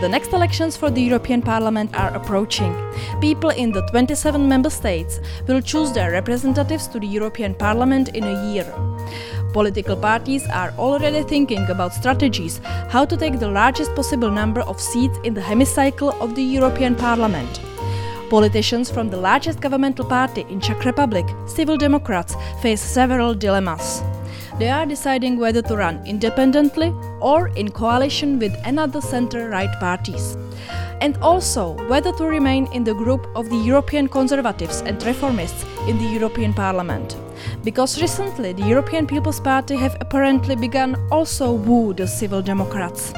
The next elections for the European Parliament are approaching. People in the 27 member states will choose their representatives to the European Parliament in a year. Political parties are already thinking about strategies how to take the largest possible number of seats in the hemicycle of the European Parliament. Politicians from the largest governmental party in Czech Republic, Civil Democrats, face several dilemmas. They are deciding whether to run independently or in coalition with another center right parties. And also whether to remain in the group of the European conservatives and reformists in the European Parliament. Because recently the European People's Party have apparently begun also woo the Civil Democrats.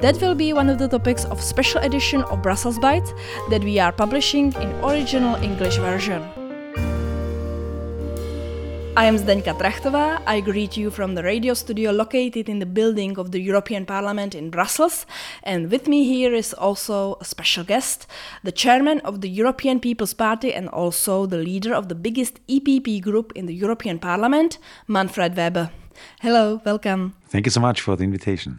That will be one of the topics of special edition of Brussels Bites that we are publishing in original English version. I am Zdeňka Trachtová. I greet you from the radio studio located in the building of the European Parliament in Brussels. And with me here is also a special guest, the chairman of the European People's Party and also the leader of the biggest EPP group in the European Parliament, Manfred Weber. Hello, welcome. Thank you so much for the invitation.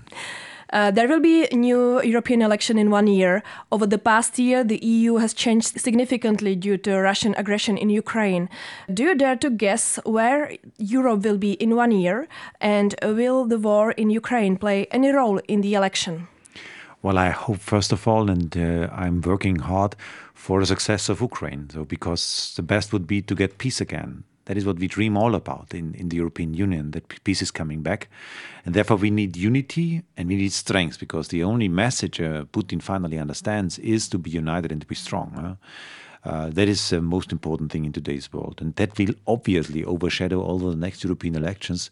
Uh, there will be a new European election in one year. Over the past year, the EU has changed significantly due to Russian aggression in Ukraine. Do you dare to guess where Europe will be in one year? And will the war in Ukraine play any role in the election? Well, I hope, first of all, and uh, I'm working hard for the success of Ukraine. So, because the best would be to get peace again. That is what we dream all about in, in the European Union, that peace is coming back. And therefore, we need unity and we need strength because the only message uh, Putin finally understands is to be united and to be strong. Uh, that is the most important thing in today's world. And that will obviously overshadow all the next European elections.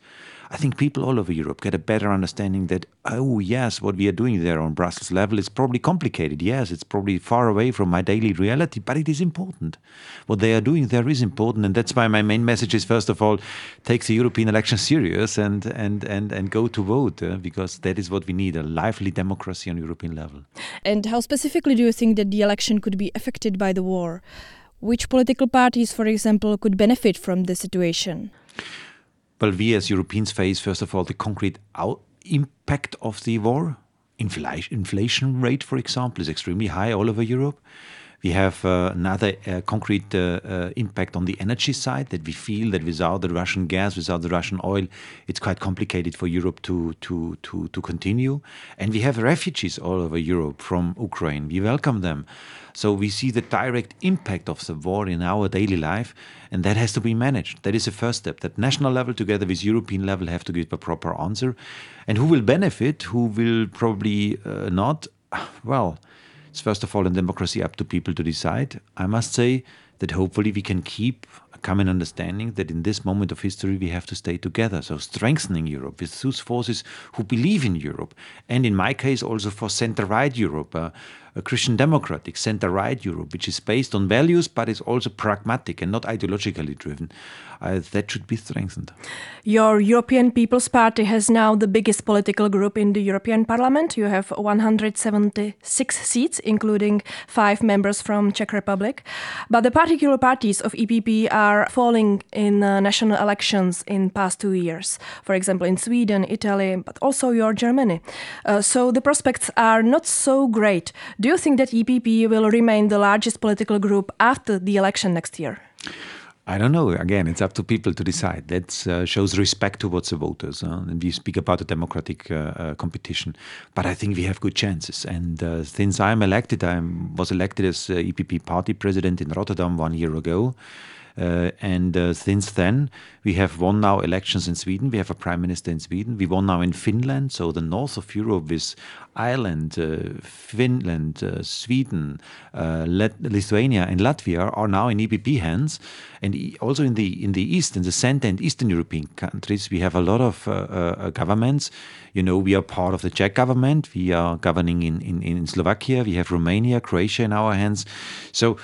I think people all over Europe get a better understanding that, oh, yes, what we are doing there on Brussels level is probably complicated. Yes, it's probably far away from my daily reality, but it is important. What they are doing there is important. And that's why my main message is, first of all, take the European election serious and, and, and, and go to vote, uh, because that is what we need a lively democracy on European level. And how specifically do you think that the election could be affected by the war? Which political parties, for example, could benefit from the situation? Well, we as Europeans face, first of all, the concrete impact of the war. Inflation rate, for example, is extremely high all over Europe. We have uh, another uh, concrete uh, uh, impact on the energy side that we feel that without the Russian gas, without the Russian oil, it's quite complicated for Europe to, to, to, to continue. And we have refugees all over Europe from Ukraine. We welcome them. So we see the direct impact of the war in our daily life, and that has to be managed. That is the first step. That national level together with European level have to give a proper answer. And who will benefit, who will probably uh, not? Well, it's first of all in democracy up to people to decide. I must say that hopefully we can keep a common understanding that in this moment of history we have to stay together. So strengthening Europe with those forces who believe in Europe, and in my case also for center-right Europe. Uh, a Christian democratic center right Europe, which is based on values but is also pragmatic and not ideologically driven, uh, that should be strengthened. Your European People's Party has now the biggest political group in the European Parliament. You have 176 seats, including five members from Czech Republic. But the particular parties of EPP are falling in uh, national elections in past two years. For example, in Sweden, Italy, but also your Germany. Uh, so the prospects are not so great. Do you think that EPP will remain the largest political group after the election next year? I don't know. Again, it's up to people to decide. That uh, shows respect towards the voters. Uh, and we speak about a democratic uh, uh competition. But I think we have good chances. And uh, since I'm elected, I was elected as EPP party president in Rotterdam one year ago. Uh, and uh, since then, we have won now elections in Sweden. We have a prime minister in Sweden. We won now in Finland. So the north of Europe with Ireland, uh, Finland, Sweden, Lithuania, and Latvia are now in EPP hands. And also in the in the east, in the center and eastern European countries, we have a lot of governments. You know, we are part of the Czech government. We are governing in, in, in Slovakia. We have Romania, Croatia in our hands. So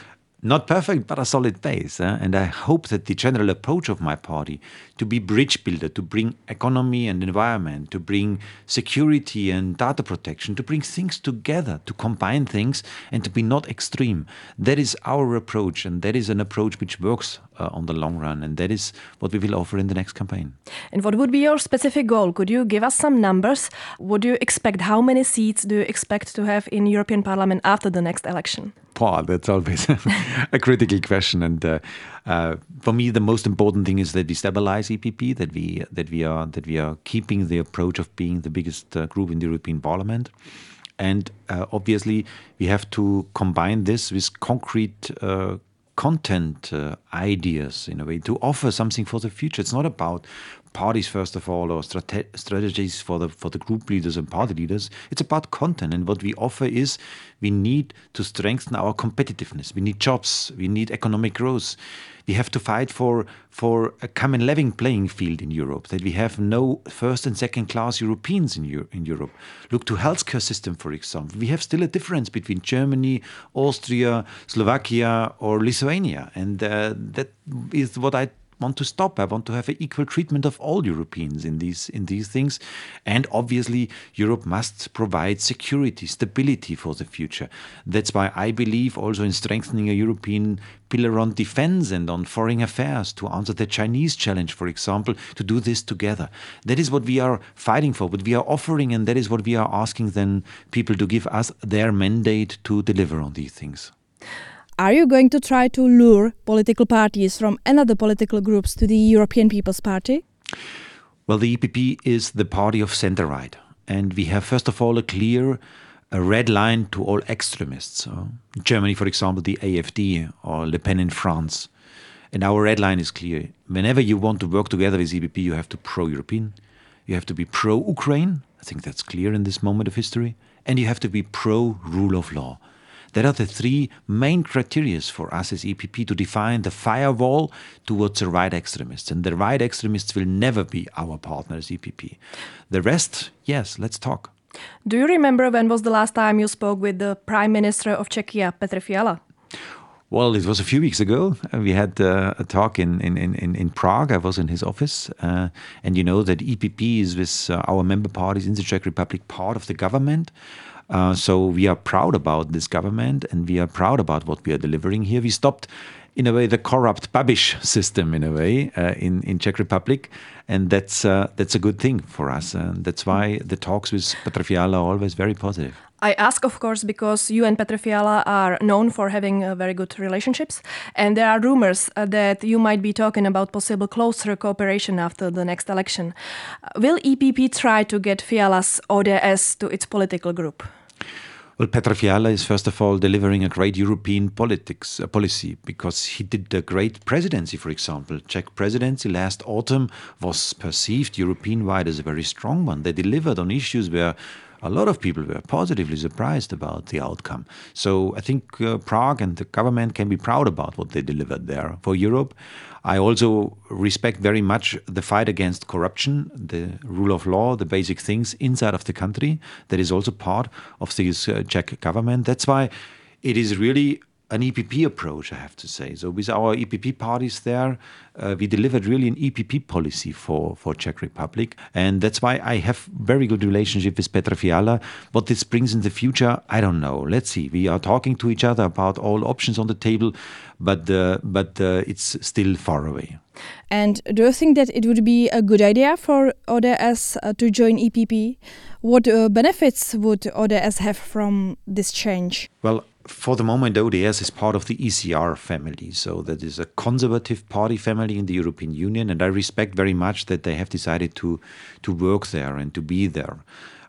not perfect, but a solid base. Eh? And I hope that the general approach of my party to be bridge builder, to bring economy and environment, to bring security and data protection, to bring things together, to combine things, and to be not extreme. That is our approach, and that is an approach which works uh, on the long run. And that is what we will offer in the next campaign. And what would be your specific goal? Could you give us some numbers? What do you expect? How many seats do you expect to have in European Parliament after the next election? Paul, that's always a critical question. And uh, uh, for me, the most important thing is that we stabilize EPP, that we that we are that we are keeping the approach of being the biggest uh, group in the European Parliament. And uh, obviously, we have to combine this with concrete uh, content uh, ideas in a way to offer something for the future. It's not about parties first of all or strate- strategies for the for the group leaders and party leaders. It's about content, and what we offer is we need to strengthen our competitiveness. We need jobs. We need economic growth we have to fight for for a common level playing field in Europe. That we have no first and second class Europeans in, Euro in Europe. Look to healthcare system, for example. We have still a difference between Germany, Austria, Slovakia, or Lithuania, and uh, that is what I want to stop. I want to have an equal treatment of all Europeans in these in these things. And obviously, Europe must provide security, stability for the future. That's why I believe also in strengthening a European pillar on defense and on foreign affairs to answer the Chinese challenge, for example, to do this together. That is what we are fighting for, what we are offering, and that is what we are asking then people to give us their mandate to deliver on these things. Are you going to try to lure political parties from another political groups to the European People's Party? Well, the EPP is the party of center right. And we have, first of all, a clear a red line to all extremists. Uh, Germany, for example, the AFD or Le Pen in France. And our red line is clear. Whenever you want to work together with EPP, you have to pro European, you have to be pro Ukraine. I think that's clear in this moment of history. And you have to be pro rule of law. There are the three main criteria for us as EPP to define the firewall towards the right extremists. And the right extremists will never be our partner as EPP. The rest, yes, let's talk. Do you remember when was the last time you spoke with the Prime Minister of Czechia, Petr Fiala? Well, it was a few weeks ago. We had uh, a talk in, in, in, in Prague. I was in his office. Uh, and you know that EPP is with uh, our member parties in the Czech Republic part of the government. Uh, so we are proud about this government and we are proud about what we are delivering here. We stopped, in a way, the corrupt Babiš system, in a way, uh, in, in Czech Republic. And that's, uh, that's a good thing for us. And that's why the talks with Petr Fiala are always very positive. I ask, of course, because you and Petr Fiala are known for having uh, very good relationships, and there are rumors uh, that you might be talking about possible closer cooperation after the next election. Will EPP try to get Fiala's ODS to its political group? Well, Petr Fiala is first of all delivering a great European politics uh, policy because he did a great presidency, for example. Czech presidency last autumn was perceived European-wide as a very strong one. They delivered on issues where a lot of people were positively surprised about the outcome. So I think uh, Prague and the government can be proud about what they delivered there for Europe. I also respect very much the fight against corruption, the rule of law, the basic things inside of the country. That is also part of this uh, Czech government. That's why it is really an EPP approach, I have to say. So with our EPP parties there, uh, we delivered really an EPP policy for, for Czech Republic. And that's why I have very good relationship with Petr Fiala. What this brings in the future, I don't know. Let's see. We are talking to each other about all options on the table, but, uh, but uh, it's still far away. And do you think that it would be a good idea for ODS uh, to join EPP? What uh, benefits would ODS have from this change? Well, for the moment, ODS is part of the ECR family. So that is a conservative party family in the European Union. And I respect very much that they have decided to, to work there and to be there.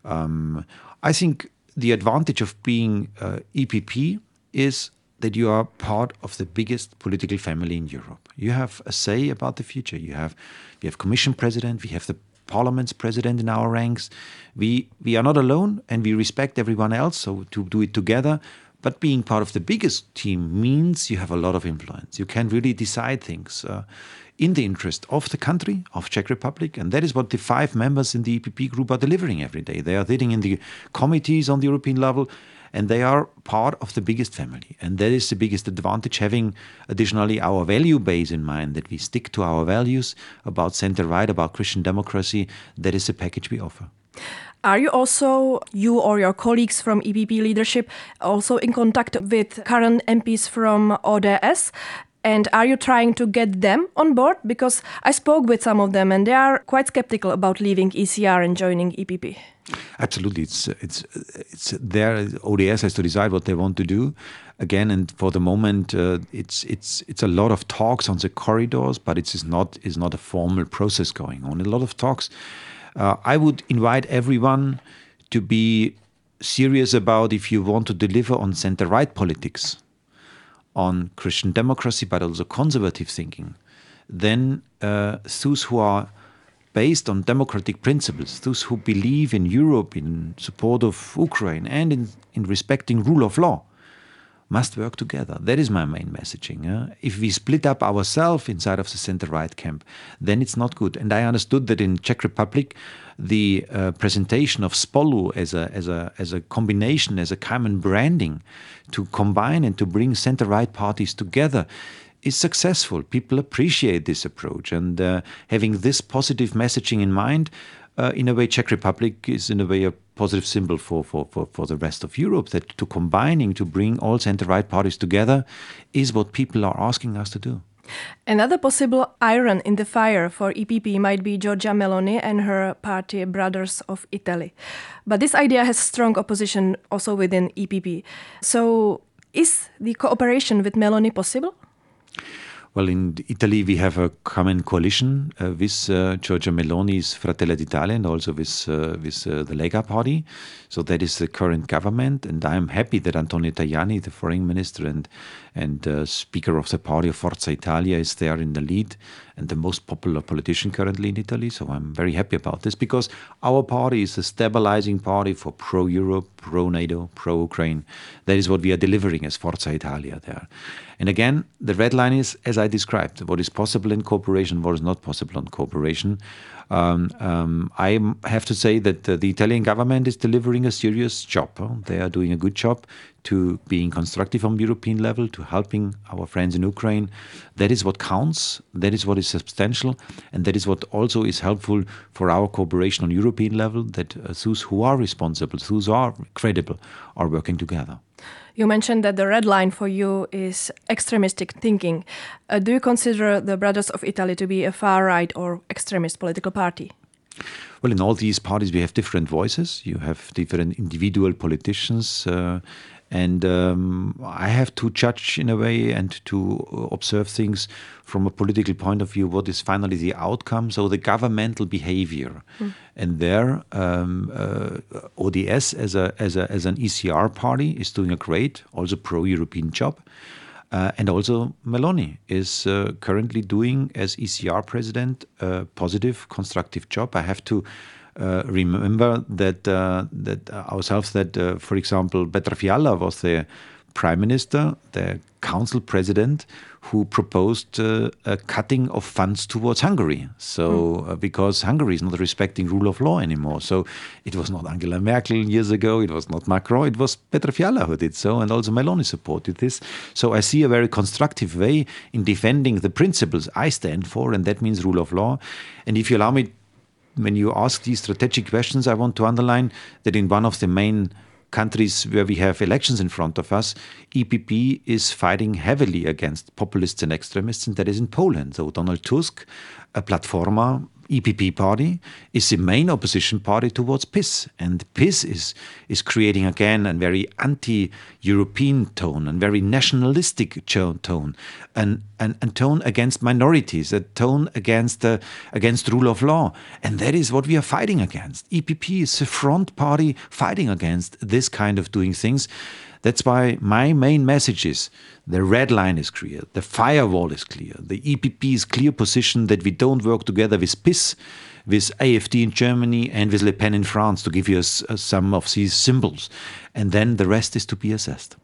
Um, I think the advantage of being uh, EPP is that you are part of the biggest political family in Europe. You have a say about the future. You have, we have Commission President, we have the Parliament's president in our ranks. We we are not alone, and we respect everyone else. So to do it together, but being part of the biggest team means you have a lot of influence. You can really decide things uh, in the interest of the country, of Czech Republic, and that is what the five members in the EPP group are delivering every day. They are sitting in the committees on the European level, and they are part of the biggest family. And that is the biggest advantage, having additionally our value base in mind, that we stick to our values about center right, about Christian democracy. That is the package we offer. Are you also, you or your colleagues from EPP leadership, also in contact with current MPs from ODS? And are you trying to get them on board? Because I spoke with some of them and they are quite skeptical about leaving ECR and joining EPP. Absolutely, it's it's it's their ODS has to decide what they want to do. Again, and for the moment, uh, it's it's it's a lot of talks on the corridors, but it is not is not a formal process going on. A lot of talks. Uh, I would invite everyone to be serious about if you want to deliver on center right politics, on Christian democracy, but also conservative thinking, then uh, those who are based on democratic principles, those who believe in Europe, in support of Ukraine, and in, in respecting rule of law, must work together. That is my main messaging. If we split up ourselves inside of the center-right camp, then it's not good. And I understood that in Czech Republic, the uh, presentation of Spolu as a, as, a, as a combination, as a common branding to combine and to bring center-right parties together is successful. People appreciate this approach. And uh, having this positive messaging in mind, uh, in a way, Czech Republic is in a way a positive symbol for, for, for, for the rest of Europe. That to combining, to bring all center-right parties together is what people are asking us to do. Another possible iron in the fire for EPP might be Giorgia Meloni and her party Brothers of Italy. But this idea has strong opposition also within EPP. So is the cooperation with Meloni possible? Well, in Italy, we have a common coalition uh, with uh, Giorgia Meloni's Fratelli d'Italia and also with, uh, with uh, the Lega party. So that is the current government. And I'm happy that Antonio Tajani, the foreign minister and, and uh, speaker of the party of Forza Italia, is there in the lead and the most popular politician currently in Italy. So I'm very happy about this because our party is a stabilizing party for pro Europe, pro NATO, pro Ukraine. That is what we are delivering as Forza Italia there. And again, the red line is, as I described, what is possible in cooperation, what is not possible in cooperation. Um, um, I have to say that the Italian government is delivering a serious job. They are doing a good job to being constructive on European level, to helping our friends in Ukraine. That is what counts. That is what is substantial, and that is what also is helpful for our cooperation on European level. That uh, those who are responsible, those who are credible, are working together. You mentioned that the red line for you is extremistic thinking. Uh, do you consider the Brothers of Italy to be a far right or extremist political party? Well, in all these parties, we have different voices. You have different individual politicians. Uh, and um, I have to judge in a way and to observe things from a political point of view what is finally the outcome, so the governmental behavior. Mm. And there, um, uh, ODS as, a, as, a, as an ECR party is doing a great, also pro European job. Uh, and also, Meloni is uh, currently doing, as ECR president, a positive, constructive job. I have to uh, remember that uh, that ourselves that, uh, for example, Petra Fiala was the prime minister, the council president, who proposed uh, a cutting of funds towards Hungary. So, mm. uh, because Hungary is not respecting rule of law anymore. So, it was not Angela Merkel years ago, it was not Macron, it was Petra Fiala who did so, and also Meloni supported this. So, I see a very constructive way in defending the principles I stand for, and that means rule of law. And if you allow me when you ask these strategic questions, I want to underline that in one of the main countries where we have elections in front of us, EPP is fighting heavily against populists and extremists, and that is in Poland. So Donald Tusk, a Platforma EPP party is the main opposition party towards PIS. And PIS is, is creating again a very anti European tone, a very nationalistic tone, an, an, a tone against minorities, a tone against, uh, against rule of law. And that is what we are fighting against. EPP is the front party fighting against this kind of doing things. That's why my main message is the red line is clear, the firewall is clear, the EPP's clear position that we don't work together with PIS, with AFD in Germany, and with Le Pen in France, to give you some of these symbols. And then the rest is to be assessed.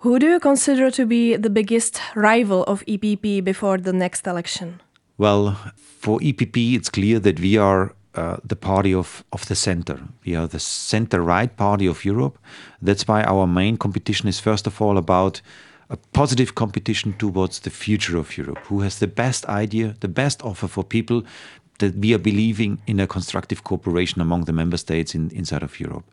Who do you consider to be the biggest rival of EPP before the next election? Well, for EPP, it's clear that we are uh, the party of, of the center. We are the center right party of Europe. That's why our main competition is, first of all, about a positive competition towards the future of Europe. Who has the best idea, the best offer for people that we are believing in a constructive cooperation among the member states in, inside of Europe.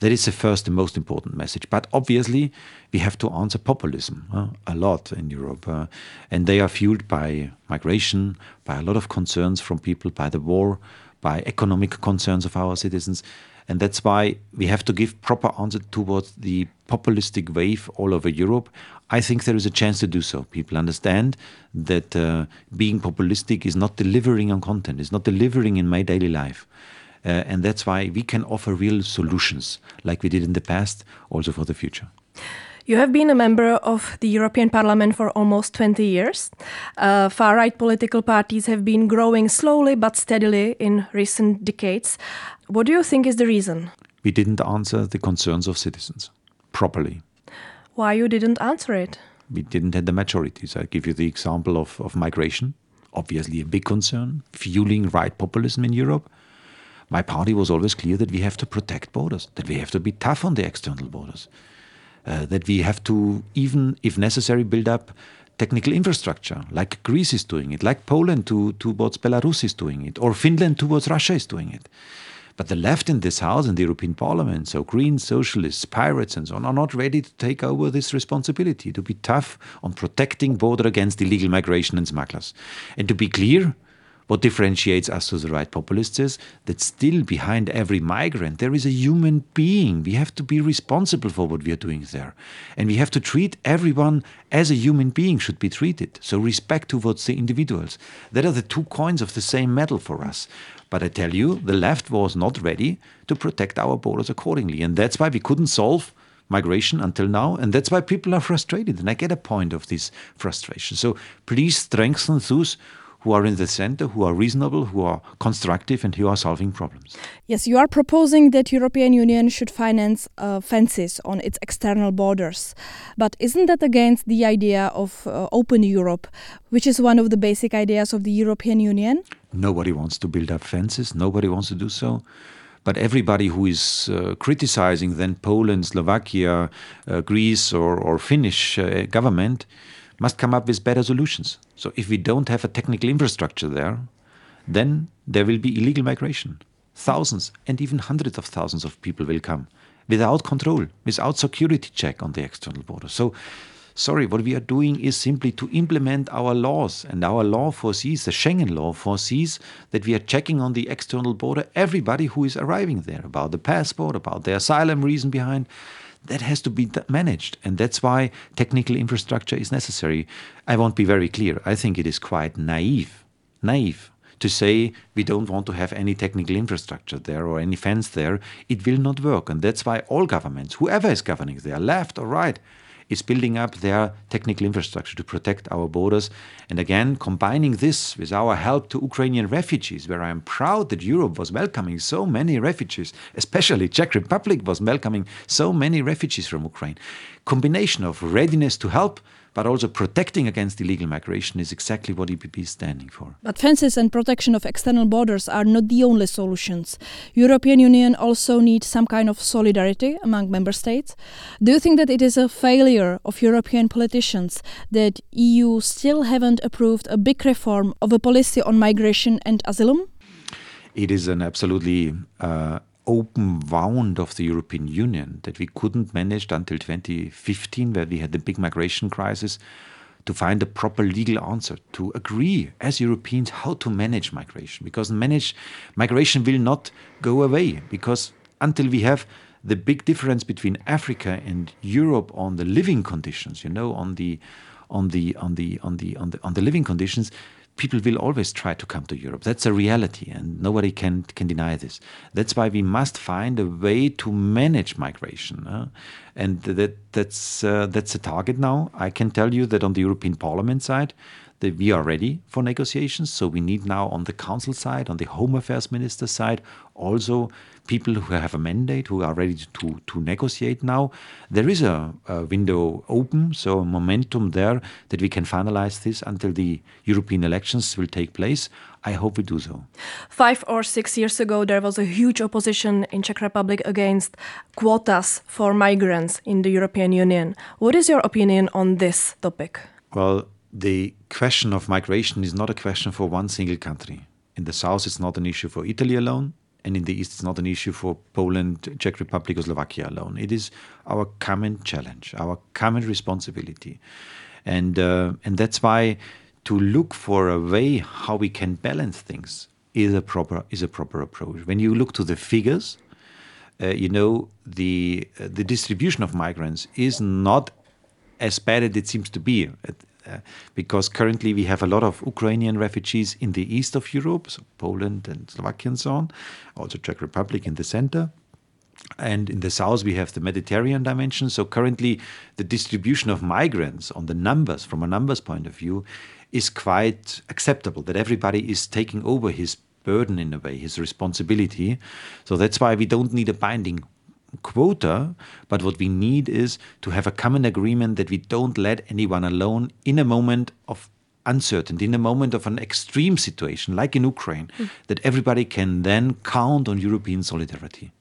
That is the first and most important message. But obviously, we have to answer populism uh, a lot in Europe. Uh, and they are fueled by migration, by a lot of concerns from people, by the war, by economic concerns of our citizens. And that's why we have to give proper answer towards the populistic wave all over Europe. I think there is a chance to do so. People understand that uh, being populistic is not delivering on content, is not delivering in my daily life. Uh, and that's why we can offer real solutions like we did in the past, also for the future. You have been a member of the European Parliament for almost 20 years. Uh, far right political parties have been growing slowly but steadily in recent decades. What do you think is the reason? We didn't answer the concerns of citizens properly. Why you didn't answer it? We didn't have the majorities. I give you the example of, of migration, obviously a big concern, fueling right populism in Europe. My party was always clear that we have to protect borders, that we have to be tough on the external borders Uh, that we have to, even if necessary, build up technical infrastructure, like Greece is doing it, like Poland to, towards Belarus is doing it, or Finland towards Russia is doing it. But the left in this House and the European Parliament, so Greens, Socialists, Pirates, and so on, are not ready to take over this responsibility, to be tough on protecting border against illegal migration and smugglers. And to be clear, what differentiates us to the right populists is that still behind every migrant there is a human being. We have to be responsible for what we are doing there. And we have to treat everyone as a human being should be treated. So respect towards the individuals. That are the two coins of the same medal for us. But I tell you, the left was not ready to protect our borders accordingly. And that's why we couldn't solve migration until now. And that's why people are frustrated. And I get a point of this frustration. So please strengthen those who are in the center, who are reasonable, who are constructive, and who are solving problems. Yes, you are proposing that European Union should finance uh, fences on its external borders. But isn't that against the idea of uh, open Europe, which is one of the basic ideas of the European Union? Nobody wants to build up fences. Nobody wants to do so. But everybody who is uh, criticizing then Poland, Slovakia, uh, Greece, or, or Finnish uh, government must come up with better solutions. So if we don't have a technical infrastructure there, then there will be illegal migration. Thousands and even hundreds of thousands of people will come without control, without security check on the external border. So, sorry, what we are doing is simply to implement our laws, and our law foresees, the Schengen law foresees, that we are checking on the external border everybody who is arriving there about the passport, about the asylum reason behind that has to be managed. And that's why technical infrastructure is necessary. I won't be very clear. I think it is quite naive, naive to say we don't want to have any technical infrastructure there or any fence there. It will not work. And that's why all governments, whoever is governing there, left or right, is building up their technical infrastructure to protect our borders. And again, combining this with our help to Ukrainian refugees, where I am proud that Europe was welcoming so many refugees, especially Czech Republic was welcoming so many refugees from Ukraine. Combination of readiness to help but also protecting against illegal migration is exactly what EPP is standing for. But fences and protection of external borders are not the only solutions. European Union also needs some kind of solidarity among member states. Do you think that it is a failure of European politicians that EU still haven't approved a big reform of a policy on migration and asylum? It is an absolutely uh, open wound of the European Union that we couldn't manage until 2015, where we had the big migration crisis, to find a proper legal answer, to agree as Europeans how to manage migration. Because manage migration will not go away, because until we have the big difference between Africa and Europe on the living conditions, you know, on the on the on the on the on the on the living conditions, people will always try to come to Europe. That's a reality, and nobody can can deny this. That's why we must find a way to manage migration, uh, and that that's uh, that's a target now. I can tell you that on the European Parliament side, that we are ready for negotiations. So we need now on the council side, on the Home Affairs Minister side, also people who have a mandate, who are ready to, to negotiate now. There is a, a window open, so a momentum there that we can finalize this until the European elections will take place. I hope we do so. Five or six years ago, there was a huge opposition in Czech Republic against quotas for migrants in the European Union. What is your opinion on this topic? Well, the question of migration is not a question for one single country. In the south, it's not an issue for Italy alone, and in the east, it's not an issue for Poland, Czech Republic, or Slovakia alone. It is our common challenge, our common responsibility, and uh, and that's why to look for a way how we can balance things is a proper is a proper approach. When you look to the figures, uh, you know the uh, the distribution of migrants is not as bad as it seems to be. Uh, Uh, because currently we have a lot of Ukrainian refugees in the east of Europe, so Poland and Slovakia and so on, also Czech Republic in the center. And in the south, we have the Mediterranean dimension. So currently, the distribution of migrants on the numbers, from a numbers point of view, is quite acceptable. That everybody is taking over his burden in a way, his responsibility. So that's why we don't need a binding quota, but what we need is to have a common agreement that we don't let anyone alone in a moment of uncertainty, in a moment of an extreme situation like in Ukraine, mm. that everybody can then count on European solidarity.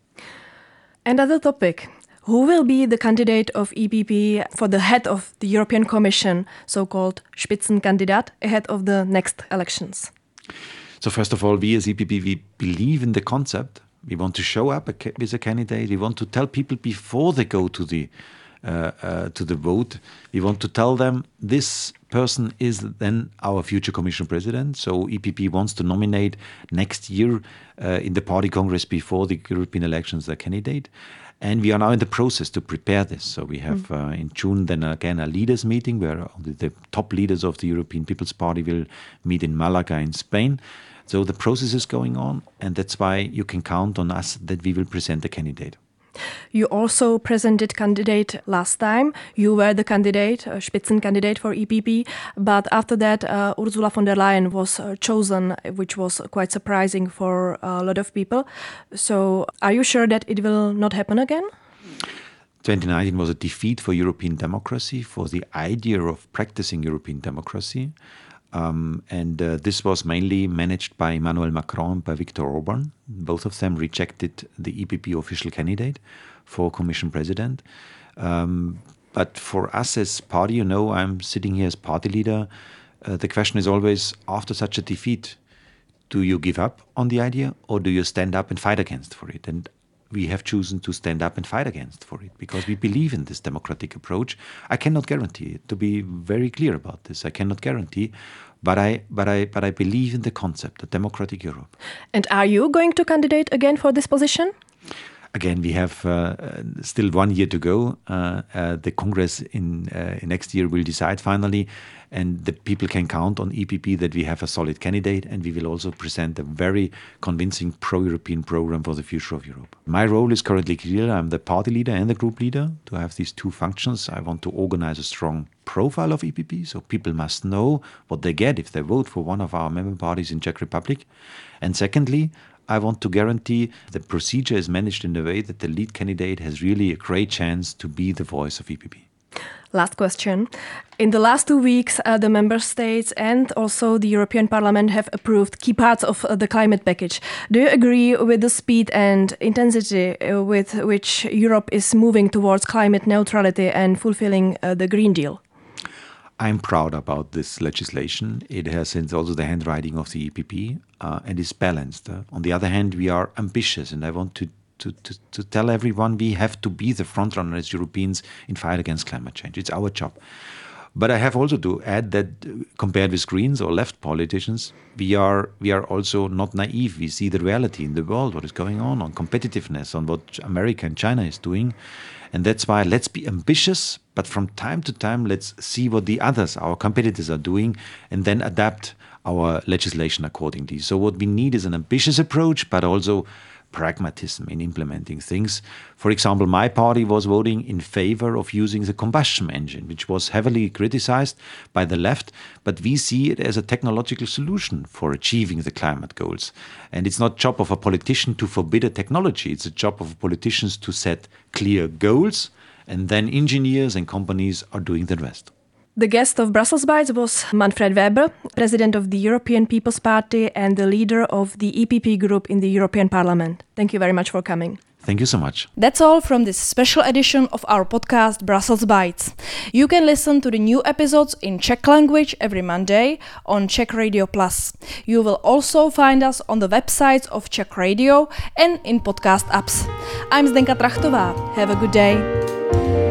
Another topic. Who will be the candidate of EPP for the head of the European Commission, so called Spitzenkandidat, ahead of the next elections? So, first of all, we as EPP, we believe in the concept we want to show up with a candidate. We want to tell people before they go to the uh, uh, to the vote. We want to tell them this person is then our future commission president. So EPP wants to nominate next year uh, in the party congress before the European elections the candidate. And we are now in the process to prepare this. So we have mm. in June then again a leaders meeting where the top leaders of the European People's Party will meet in Malaga in Spain. So the process is going on, and that's why you can count on us that we will present a candidate. You also presented candidate last time. You were the candidate, uh, Spitzencandidate for EPP, but after that, uh, Ursula von der Leyen was uh, chosen, which was quite surprising for a lot of people. So, are you sure that it will not happen again? 2019 was a defeat for European democracy, for the idea of practicing European democracy. Um, and uh, this was mainly managed by Emmanuel Macron and by Viktor Orban. Both of them rejected the EPP official candidate for Commission President. Um, but for us as party, you know, I'm sitting here as party leader. Uh, the question is always after such a defeat, do you give up on the idea or do you stand up and fight against for it? And we have chosen to stand up and fight against for it because we believe in this democratic approach. I cannot guarantee it, to be very clear about this. I cannot guarantee, but I, but I, but I believe in the concept, of democratic Europe. And are you going to candidate again for this position? Again, we have uh, still one year to go. Uh, uh, the Congress in, uh, next year will decide finally, and the people can count on EPP that we have a solid candidate, and we will also present a very convincing pro-European program for the future of Europe. My role is currently clear. I'm the party leader and the group leader. To have these two functions, I want to organize a strong profile of EPP, so people must know what they get if they vote for one of our member parties in Czech Republic. And secondly, I want to guarantee the procedure is managed in a way that the lead candidate has really a great chance to be the voice of EPP. Last question. In the last two weeks, uh, the member states and also the European Parliament have approved key parts of uh, the climate package. Do you agree with the speed and intensity uh, with which Europe is moving towards climate neutrality and fulfilling uh, the Green Deal? I'm proud about this legislation. It has also the handwriting of the EPP uh, and is balanced. Uh, on the other hand, we are ambitious, and I want to, to, to, to tell everyone we have to be the frontrunner as Europeans in fight against climate change. It's our job. But I have also to add that uh, compared with Greens or left politicians, we are we are also not naive. We see the reality in the world, what is going on, on competitiveness, on what America and China is doing, and that's why let's be ambitious. But from time to time, let's see what the others, our competitors, are doing, and then adapt our legislation accordingly. So what we need is an ambitious approach, but also pragmatism in implementing things. For example, my party was voting in favor of using the combustion engine, which was heavily criticized by the left, but we see it as a technological solution for achieving the climate goals. And it's not job of a politician to forbid a technology, it's a job of politicians to set clear goals, and then engineers and companies are doing the rest. The guest of Brussels Bites was Manfred Weber, president of the European People's Party and the leader of the EPP group in the European Parliament. Thank you very much for coming. Thank you so much. That's all from this special edition of our podcast Brussels Bites. You can listen to the new episodes in Czech language every Monday on Czech Radio Plus. You will also find us on the websites of Czech Radio and in podcast apps. I'm Zdenka Trachtová. Have a good day.